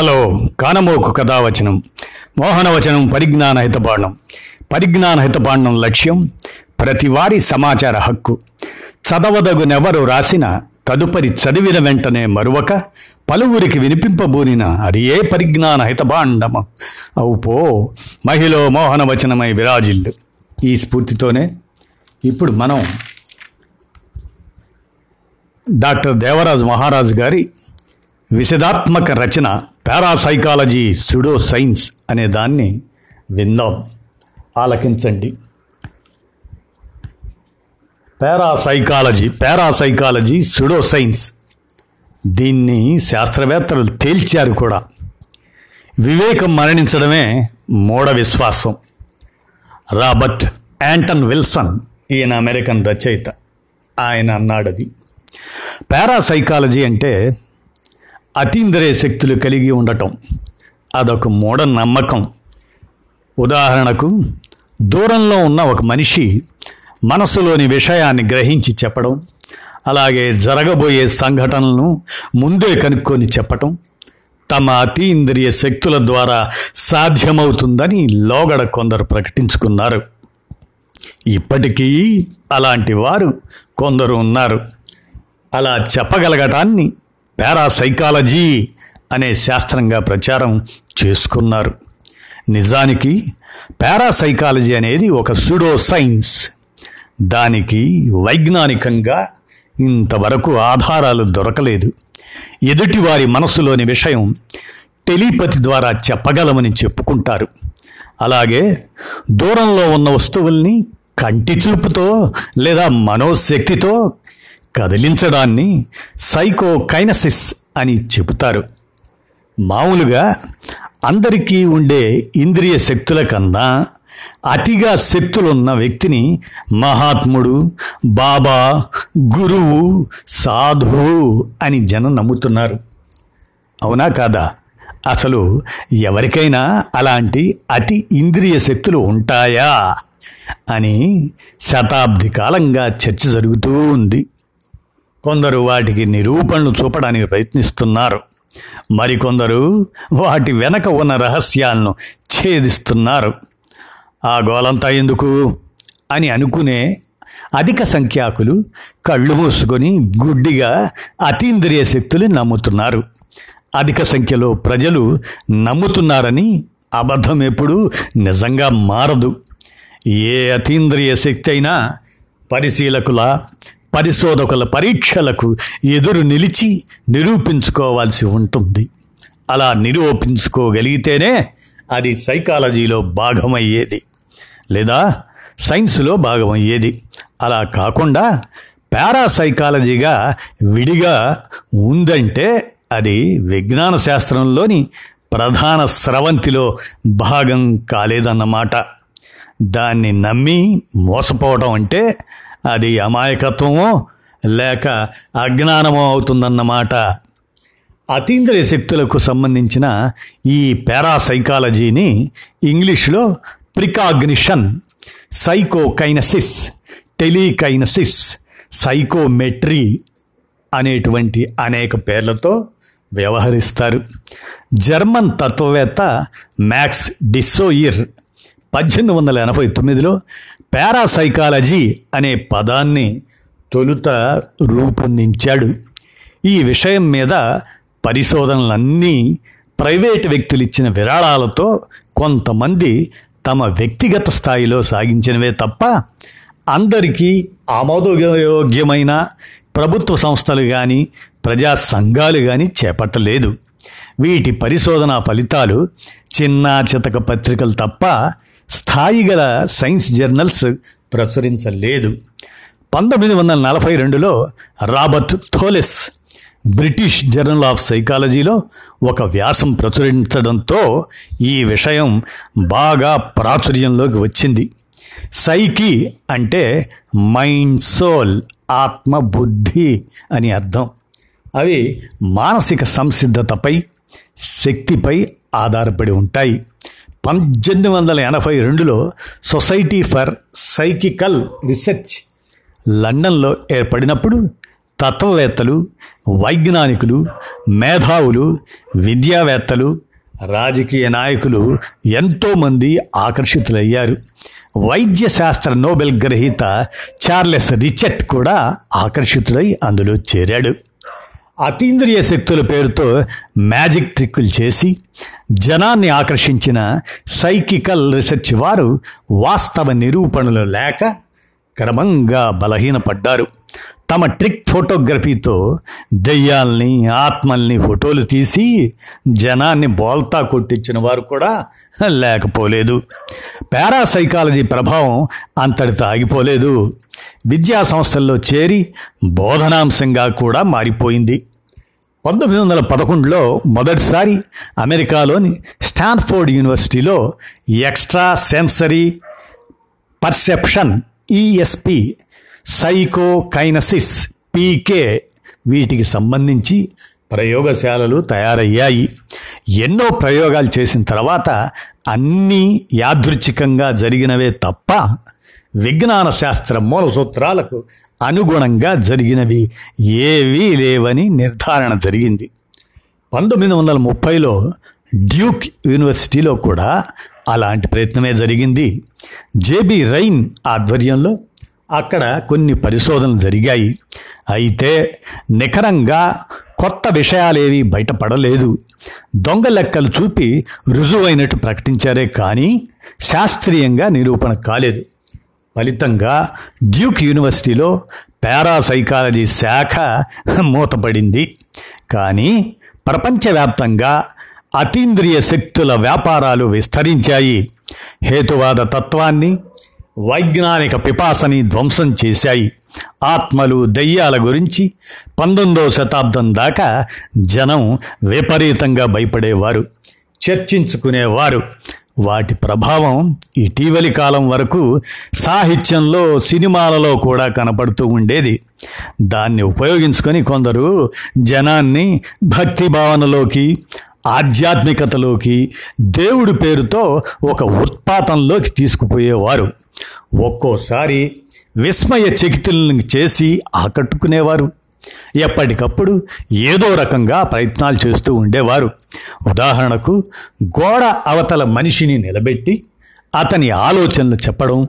Hello కానమోకు కథావచనం మోహనవచనం పరిజ్ఞాన హితపాండం పరిజ్ఞాన హితపాండం లక్ష్యం ప్రతివారి సమాచార హక్కు. చదవదగునెవరు రాసిన తదుపరి చదివిన వెంటనే మరువక పలువురికి వినిపింపబూనిన అది ఏ పరిజ్ఞాన హితపాండము అవుపో మహిళ మోహనవచనమై విరాజిల్లు. ఈ స్ఫూర్తితోనే ఇప్పుడు మనం డాక్టర్ దేవరాజు మహారాజు గారి విషదాత్మక రచన పారాసైకాలజీ సుడో సైన్స్ అనే దాన్ని విందాం. ఆలకించండి. పారాసైకాలజీ పారాసైకాలజీ సుడో సైన్స్ దీన్ని శాస్త్రవేత్తలు తేల్చారు కూడా. వివేకం మరణించడమే మూఢ విశ్వాసం. రాబర్ట్ యాంటన్ విల్సన్ ఈయన అమెరికన్ రచయిత ఆయన అన్నాడది. పారాసైకాలజీ అంటే అతీంద్రియ శక్తులు కలిగి ఉండటం. అదొక మూఢ నమ్మకం. ఉదాహరణకు దూరంలో ఉన్న ఒక మనిషి మనసులోని విషయాన్ని గ్రహించి చెప్పడం అలాగే జరగబోయే సంఘటనలను ముందే కనుక్కొని చెప్పటం తమ అతీంద్రియ శక్తుల ద్వారా సాధ్యమవుతుందని లోగడ కొందరు ప్రకటించుకున్నారు. ఇప్పటికీ అలాంటి వారు కొందరు ఉన్నారు. అలా చెప్పగలగటాన్ని పారాసైకాలజీ అనే శాస్త్రంగా ప్రచారం చేసుకున్నారు. నిజానికి పారాసైకాలజీ అనేది ఒక సుడో సైన్స్ దానికి వైజ్ఞానికంగా ఇంతవరకు ఆధారాలు దొరకలేదు. ఎదుటివారి మనసులోని విషయం టెలిపతి ద్వారా చెప్పగలమని చెప్పుకుంటారు. అలాగే దూరంలో ఉన్న వస్తువుల్ని కంటి చూపుతో లేదా మనోశక్తితో కదిలించడాన్ని సైకోకైనసిస్ అని చెబుతారు. మామూలుగా అందరికీ ఉండే ఇంద్రియ శక్తుల కన్నా అతిగా శక్తులున్న వ్యక్తిని మహాత్ముడు బాబా గురువు సాధువు అని జనం నమ్ముతున్నారు. అవునా కాదా? అసలు ఎవరికైనా అలాంటి అతి ఇంద్రియ శక్తులు ఉంటాయా? అని శతాబ్ది కాలంగా చర్చ జరుగుతూ ఉంది. కొందరు వాటికి నిరూపణలు చూపడానికి ప్రయత్నిస్తున్నారు. మరికొందరు వాటి వెనక ఉన్న రహస్యాలను ఛేదిస్తున్నారు. ఆ గోలంతా ఎందుకు? అని అనుకునే అధిక సంఖ్యాకులు కళ్ళు మూసుకొని గుడ్డిగా అతీంద్రియ శక్తులు నమ్ముతున్నారు. అధిక సంఖ్యలో ప్రజలు నమ్ముతున్నారని అబద్ధం ఎప్పుడూ నిజంగా మారదు. ఏ అతీంద్రియ శక్తి అయినా పరిశీలకుల పరిశోధకుల పరీక్షలకు ఎదురు నిలిచి నిరూపించుకోవాల్సి ఉంటుంది. అలా నిరూపించుకోగలిగితేనే అది సైకాలజీలో భాగమయ్యేది. లేదా సైన్స్లో భాగమయ్యేది. అలా కాకుండా పారాసైకాలజీగా విడిగా ఉందంటే అది విజ్ఞాన శాస్త్రంలోని ప్రధాన స్రవంతిలో భాగం కాలేదన్నమాట. దాన్ని నమ్మి మోసపోవడం అంటే అది అమాయకత్వమో లేక అజ్ఞానమో అవుతుందన్నమాట. అతీంద్రియ శక్తులకు సంబంధించిన ఈ పారాసైకాలజీని ఇంగ్లీష్లో ప్రికాగ్నిషన్ సైకోకైనసిస్ టెలికైనసిస్ సైకోమెట్రీ అనేటువంటి అనేక పేర్లతో వ్యవహరిస్తారు. జర్మన్ తత్వవేత్త మ్యాక్స్ డిస్సోయిర్ పద్దెనిమిది వందల ఎనభై తొమ్మిదిలో పారాసైకాలజీ అనే పదాన్ని తొలుత రూపొందించాడు. ఈ విషయం మీద పరిశోధనలన్నీ ప్రైవేటు వ్యక్తులు ఇచ్చిన విరాళాలతో కొంతమంది తమ వ్యక్తిగత స్థాయిలో సాగించినవే తప్ప అందరికీ ఆమోదయోగ్యమైన ప్రభుత్వ సంస్థలు కానీ ప్రజా సంఘాలు కానీ చేపట్టలేదు. వీటి పరిశోధన ఫలితాలు చిన్న చితక పత్రికలు తప్ప స్థాయి గల సైన్స్ జర్నల్స్ ప్రచురించలేదు. పంతొమ్మిది వందల నలభై రెండులో Robert Thouless British journal of సైకాలజీలో ఒక వ్యాసం ప్రచురించడంతో ఈ విషయం బాగా ప్రాచుర్యంలోకి వచ్చింది. సైకి అంటే మైండ్ సోల్ ఆత్మ బుద్ధి అని అర్థం. అవి మానసిక సంసిద్ధతపై శక్తిపై ఆధారపడి ఉంటాయి. పద్దెనిమిది వందల ఎనభై రెండులో సొసైటీ ఫర్ సైకికల్ రీసెర్చ్ లండన్లో ఏర్పడినప్పుడు తత్వవేత్తలు వైజ్ఞానికులు మేధావులు విద్యావేత్తలు రాజకీయ నాయకులు ఎంతోమంది ఆకర్షితులయ్యారు. వైద్య శాస్త్ర నోబెల్ గ్రహీత చార్లెస్ రిచర్ట్ కూడా ఆకర్షితుడై అందులో చేరాడు. అతీంద్రియ శక్తుల పేరుతో మ్యాజిక్ ట్రిక్కులు చేసి జనాన్ని ఆకర్షించిన సైకికల్ రీసెర్చ్ వారు వాస్తవ నిరూపణలు లేక క్రమంగా బలహీనపడ్డారు. తమ ట్రిక్ ఫోటోగ్రఫీతో దెయ్యాల్ని ఆత్మల్ని ఫోటోలు తీసి జనాన్ని బోల్తా కొట్టించిన వారు కూడా లేకపోలేదు. పారాసైకాలజీ ప్రభావం అంతటితో ఆగిపోలేదు. విద్యా సంస్థల్లో చేరి బోధనాంశంగా కూడా మారిపోయింది. పంతొమ్మిది వందల పదకొండులో మొదటిసారి అమెరికాలోని స్టాన్ఫోర్డ్ యూనివర్సిటీలో extra sensory perception ESP psychokinesis PK వీటికి సంబంధించి ప్రయోగశాలలు తయారయ్యాయి. ఎన్నో ప్రయోగాలు చేసిన తర్వాత అన్నీ యాదృచ్ఛికంగా జరిగినవే తప్ప విజ్ఞాన శాస్త్ర మూల సూత్రాలకు అనుగుణంగా జరిగినవి ఏవీ లేవని నిర్ధారణ జరిగింది. పంతొమ్మిది వందల ముప్పైలో డ్యూక్ యూనివర్సిటీలో కూడా అలాంటి ప్రయత్నమే జరిగింది. జేబి రైన్ ఆధ్వర్యంలో అక్కడ కొన్ని పరిశోధనలు జరిగాయి. అయితే నిఖరంగా కొత్త విషయాలేవి బయటపడలేదు. దొంగ లెక్కలు చూపి రుజువైనట్టు ప్రకటించారే కానీ శాస్త్రీయంగా నిరూపణ కాలేదు. ఫలితంగా డ్యూక్ యూనివర్సిటీలో పారాసైకాలజీ శాఖ మూతపడింది. కానీ ప్రపంచవ్యాప్తంగా అతీంద్రియ శక్తుల వ్యాపారాలు విస్తరించాయి. హేతువాద తత్వాన్ని వైజ్ఞానిక పిపాసని ధ్వంసం చేశాయి. ఆత్మలు దయ్యాల గురించి పంతొమ్మిదవ శతాబ్దం దాకా జనం విపరీతంగా భయపడేవారు చర్చించుకునేవారు. వాటి ప్రభావం ఇటీవలి కాలం వరకు సాహిత్యంలో సినిమాలలో కూడా కనపడుతూ ఉండేది. దాన్ని ఉపయోగించుకొని కొందరు జనాన్ని భక్తి భావనలోకి ఆధ్యాత్మికతలోకి దేవుడి పేరుతో ఒక ఉత్పాతంలోకి తీసుకుపోయేవారు. ఒక్కోసారి విస్మయ చకితులను చేసి ఆకట్టుకునేవారు. ఎప్పటికప్పుడు ఏదో రకంగా ప్రయత్నాలు చేస్తూ ఉండేవారు. ఉదాహరణకు గోడ అవతల మనిషిని నిలబెట్టి అతని ఆలోచనలు చెప్పడం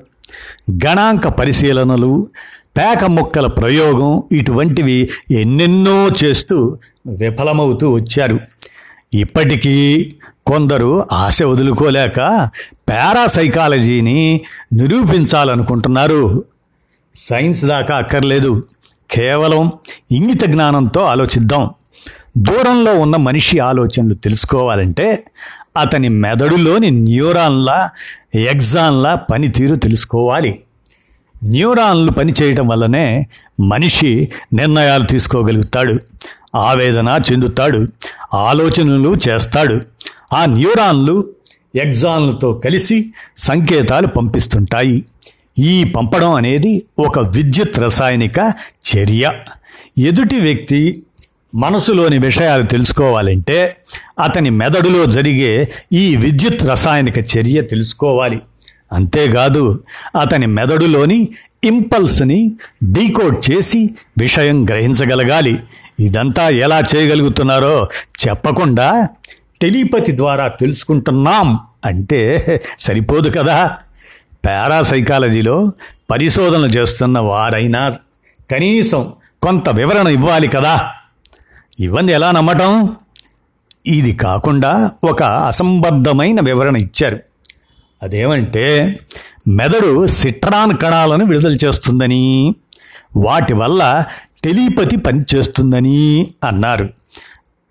గణాంక పరిశీలనలు పేక ముక్కల ప్రయోగం ఇటువంటివి ఎన్నెన్నో చేస్తూ విఫలమవుతూ వచ్చారు. ఇప్పటికీ కొందరు ఆశ వదులుకోలేక పారాసైకాలజీని నిరూపించాలనుకుంటున్నారు. సైన్స్ దాకా అక్కర్లేదు. కేవలం ఇంగిత జ్ఞానంతో ఆలోచిద్దాం. దూరంలో ఉన్న మనిషి ఆలోచనలు తెలుసుకోవాలంటే అతని మెదడులోని న్యూరాన్ల ఎగ్జాన్ల పనితీరు తెలుసుకోవాలి. న్యూరాన్లు పనిచేయటం వల్లనే మనిషి నిర్ణయాలు తీసుకోగలుగుతాడు ఆవేదన చెందుతాడు ఆలోచనలు చేస్తాడు. ఆ న్యూరాన్లు ఎగ్జాన్లతో కలిసి సంకేతాలు పంపిస్తుంటాయి. ఈ పంపడం అనేది ఒక విద్యుత్ రసాయనిక చర్య. ఎదుటి వ్యక్తి మనసులోని విషయాలు తెలుసుకోవాలంటే అతని మెదడులో జరిగే ఈ విద్యుత్ రసాయనిక చర్య తెలుసుకోవాలి. అంతేకాదు అతని మెదడులోని ఇంపల్స్ని డీకోడ్ చేసి విషయం గ్రహించగలగాలి. ఇదంతా ఎలా చేయగలుగుతున్నారో చెప్పకుండా టెలిపతి ద్వారా తెలుసుకుంటున్నాం అంటే సరిపోదు కదా. పారాసైకాలజీలో పరిశోధనలు చేస్తున్న వారైనా కనీసం కొంత వివరణ ఇవ్వాలి కదా. ఇవన్నీ ఎలా నమ్మటం? ఇది కాకుండా ఒక అసంబద్ధమైన వివరణ ఇచ్చారు. అదేమంటే మెదడు సిట్రాన్ కణాలను విడుదల చేస్తుందని వాటి వల్ల టెలిపతి పనిచేస్తుందని అన్నారు.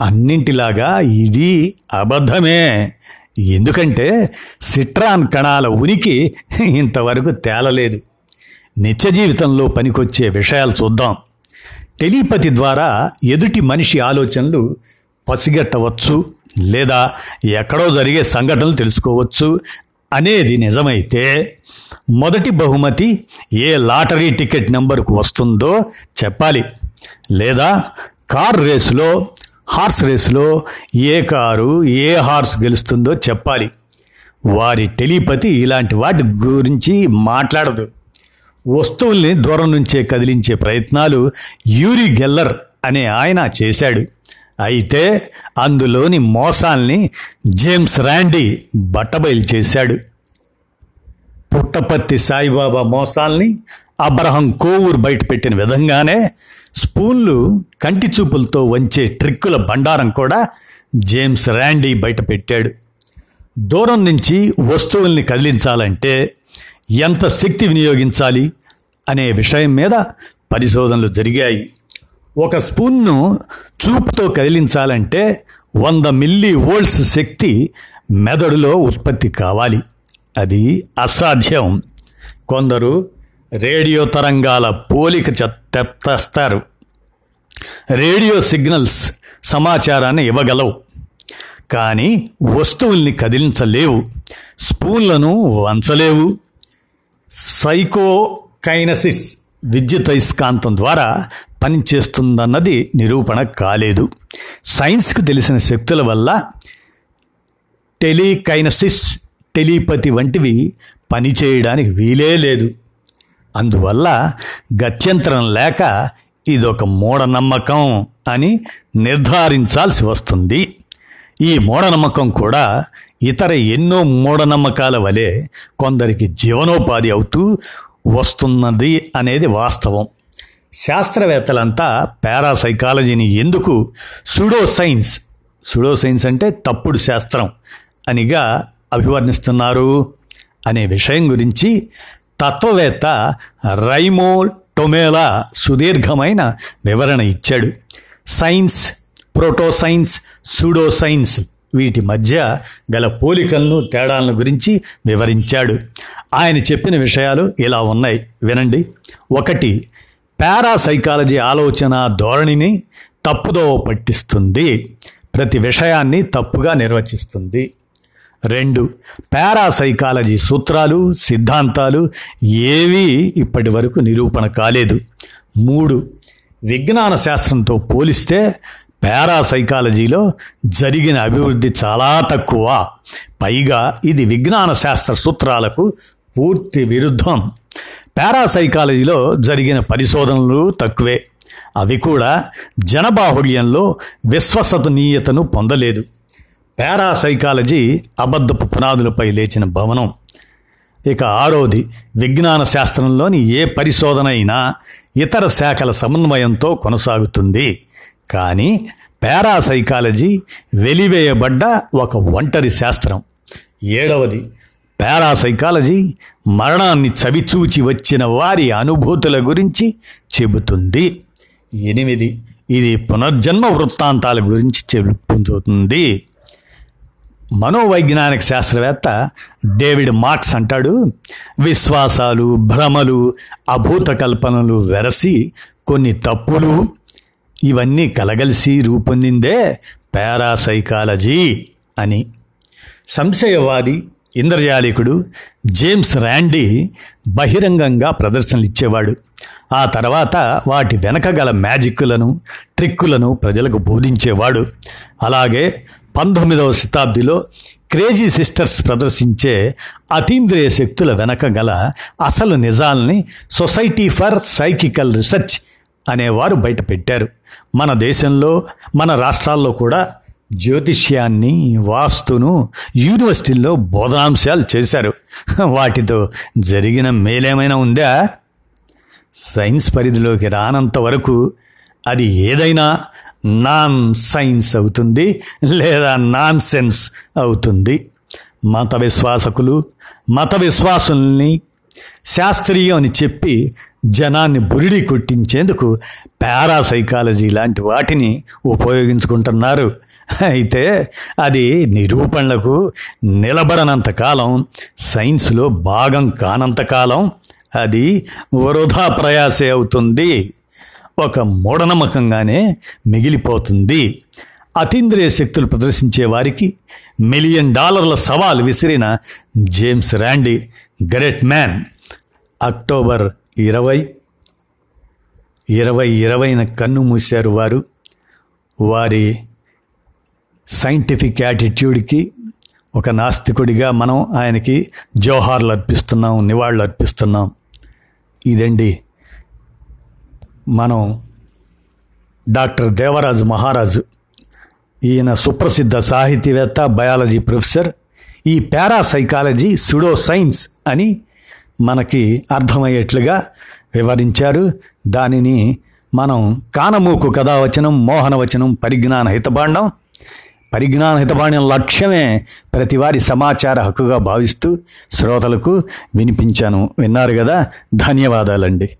అన్నింటిలాగా ఇది అబద్ధమే. ఎందుకంటే సిట్రాన్ కణాల ఉనికి ఇంతవరకు తేలలేదు. నిత్య జీవితంలో పనికొచ్చే విషయాలు చూద్దాం. టెలిపతి ద్వారా ఎదుటి మనిషి ఆలోచనలు పసిగట్టవచ్చు లేదా ఎక్కడో జరిగే సంఘటనలు తెలుసుకోవచ్చు అనేది నిజమైతే మొదటి బహుమతి ఏ లాటరీ టికెట్ నెంబర్కు వస్తుందో చెప్పాలి. లేదా కార్ రేసులో హార్స్ రేసులో ఏ కారు ఏ హార్స్ గెలుస్తుందో చెప్పాలి. వారి టెలిపతి ఇలాంటి వాటి గురించి మాట్లాడదు. వస్తువుల్ని దూరం నుంచే కదిలించే ప్రయత్నాలు యూరి గెల్లర్ అనే ఆయన చేశాడు. అయితే అందులోని మోసాల్ని జేమ్స్ ర్యాండీ బట్టబయలు చేశాడు. పుట్టపత్తి సాయిబాబా మోసాల్ని అబ్రహం కోవూరు బయటపెట్టిన విధంగానే స్పూన్లు కంటి చూపులతో వంచే ట్రిక్కుల బండారం కూడా జేమ్స్ ర్యాండీ బయటపెట్టాడు. దూరం నుంచి వస్తువుల్ని కదిలించాలంటే ఎంత శక్తి వినియోగించాలి అనే విషయం మీద పరిశోధనలు జరిగాయి. ఒక స్పూన్ను చూపుతో కదిలించాలంటే వంద మిల్లీ వోల్ట్స్ శక్తి మెదడులో ఉత్పత్తి కావాలి. అది అసాధ్యం. కొందరు రేడియో తరంగాల పోలిక తెస్తారు. రేడియో సిగ్నల్స్ సమాచారాన్ని ఇవ్వగలవు. కానీ వస్తువుల్ని కదిలించలేవు. స్పూన్లను వంచలేవు. సైకోకైనసిస్ విద్యుతైస్కాంతం ద్వారా పనిచేస్తుందన్నది నిరూపణ కాలేదు. సైన్స్కు తెలిసిన శక్తుల వల్ల టెలికైనసిస్ టెలిపతి వంటివి పనిచేయడానికి వీలే లేదు. అందువల్ల గత్యంతరం లేక ఇదొక మూఢనమ్మకం అని నిర్ధారించాల్సి వస్తుంది. ఈ మూఢనమ్మకం కూడా ఇతర ఎన్నో మూఢనమ్మకాల వలె కొందరికి జీవనోపాధి అవుతూ వస్తున్నది అనేది వాస్తవం. శాస్త్రవేత్తలంతా పారాసైకాలజీని ఎందుకు సుడో సైన్స్ సుడో సైన్స్ అంటే తప్పుడు శాస్త్రం అనిగా అభివర్ణిస్తున్నారు అనే విషయం గురించి తత్వవేత్త రైమో టొమేలా సుదీర్ఘమైన వివరణ ఇచ్చాడు. సైన్స్ ప్రోటోసైన్స్ సూడోసైన్స్ వీటి మధ్య గల పోలికలను తేడాలను గురించి వివరించాడు. ఆయన చెప్పిన విషయాలు ఇలా ఉన్నాయి. వినండి. ఒకటి పారాసైకాలజీ ఆలోచన ధోరణిని తప్పుదోవ పట్టిస్తుంది. ప్రతి విషయాన్ని తప్పుగా నిర్వచిస్తుంది. రెండు పారాసైకాలజీ సూత్రాలు సిద్ధాంతాలు ఏవీ ఇప్పటి వరకు నిరూపణ కాలేదు. మూడు విజ్ఞాన శాస్త్రంతో పోలిస్తే పారాసైకాలజీలో జరిగిన అభివృద్ధి చాలా తక్కువ. పైగా ఇది విజ్ఞాన శాస్త్ర సూత్రాలకు పూర్తి విరుద్ధం. పారాసైకాలజీలో జరిగిన పరిశోధనలు తక్కువే. అవి కూడా జనబాహుళ్యంలో విశ్వసనీయతను పొందలేదు. పారాసైకాలజీ అబద్ధపు పునాదులపై లేచిన భవనం. ఇక ఆరోది విజ్ఞాన శాస్త్రంలోని ఏ పరిశోధన అయినా ఇతర శాఖల సమన్వయంతో కొనసాగుతుంది. కానీ పారాసైకాలజీ వెలివేయబడ్డ ఒక ఒంటరి శాస్త్రం. ఏడవది పారాసైకాలజీ మరణాన్ని చవిచూచి వచ్చిన వారి అనుభూతుల గురించి చెబుతుంది. ఎనిమిది ఇది పునర్జన్మ వృత్తాంతాల గురించి చెబుతుంది. మనోవైజ్ఞానిక శాస్త్రవేత్త డేవిడ్ మార్క్స్ అంటాడు విశ్వాసాలు భ్రమలు అభూత కల్పనలు వెరసి కొన్ని తప్పులు ఇవన్నీ కలగలిసి రూపొందిందే పారాసైకాలజీ అని. సంశయవాది ఇంద్రజాలికుడు జేమ్స్ ర్యాండీ బహిరంగంగా ప్రదర్శనలు ఇచ్చేవాడు ఆ తర్వాత వాటి వెనక గల మ్యాజిక్లను ట్రిక్కులను ప్రజలకు బోధించేవాడు. అలాగే పంతొమ్మిదవ శతాబ్దిలో క్రేజీ సిస్టర్స్ ప్రదర్శించే అతీంద్రియ శక్తుల వెనక గల అసలు నిజాల్ని సొసైటీ ఫర్ సైకికల్ రీసెర్చ్ అనేవారు బయటపెట్టారు. మన దేశంలో మన రాష్ట్రాల్లో కూడా జ్యోతిష్యాన్ని వాస్తును యూనివర్సిటీల్లో బోధనాంశాలు చేశారు. వాటితో జరిగిన మేలేమైనా ఉందా? సైన్స్ పరిధిలోకి రానంత వరకు అది ఏదైనా నాన్ సైన్స్ అవుతుంది లేదా నాన్ సెన్స్ అవుతుంది. మత విశ్వాసకులు మత విశ్వాసుల్ని శాస్త్రీయం అని చెప్పి జనాన్ని బురిడి కొట్టించేందుకు పారాసైకాలజీ లాంటి వాటిని ఉపయోగించుకుంటున్నారు. అయితే అది నిరూపణలకు నిలబడనంత కాలం సైన్స్లో భాగం కానంతకాలం అది వృధా ప్రయాసే అవుతుంది. ఒక మూఢనమ్మకంగానే మిగిలిపోతుంది. అతీంద్రియ శక్తులు ప్రదర్శించే వారికి మిలియన్ డాలర్ల సవాల్ విసిరిన James Randi great man. October ఇరవై ఇరవై ఇరవైన కన్ను మూశారు వారు. వారి సైంటిఫిక్ యాటిట్యూడ్కి ఒక నాస్తికుడిగా మనం ఆయనకి జోహార్లు అర్పిస్తున్నాం నివాళులు అర్పిస్తున్నాం. ఇదండి మనం డాక్టర్ దేవరాజు మహారాజు ఈయన సుప్రసిద్ధ సాహితీవేత్త బయాలజీ ప్రొఫెసర్ ఈ పారాసైకాలజీ సుడో సైన్స్ అని మనకి అర్థమయ్యేట్లుగా వివరించారు. దానిని మనం కానమూకు కథావచనం మోహనవచనం పరిజ్ఞాన హితబాండం పరిజ్ఞాన హితబాండం లక్ష్యమే ప్రతివారి సమాచార హక్కుగా భావిస్తూ శ్రోతలకు వినిపించాను. విన్నారు కదా? ధన్యవాదాలండి.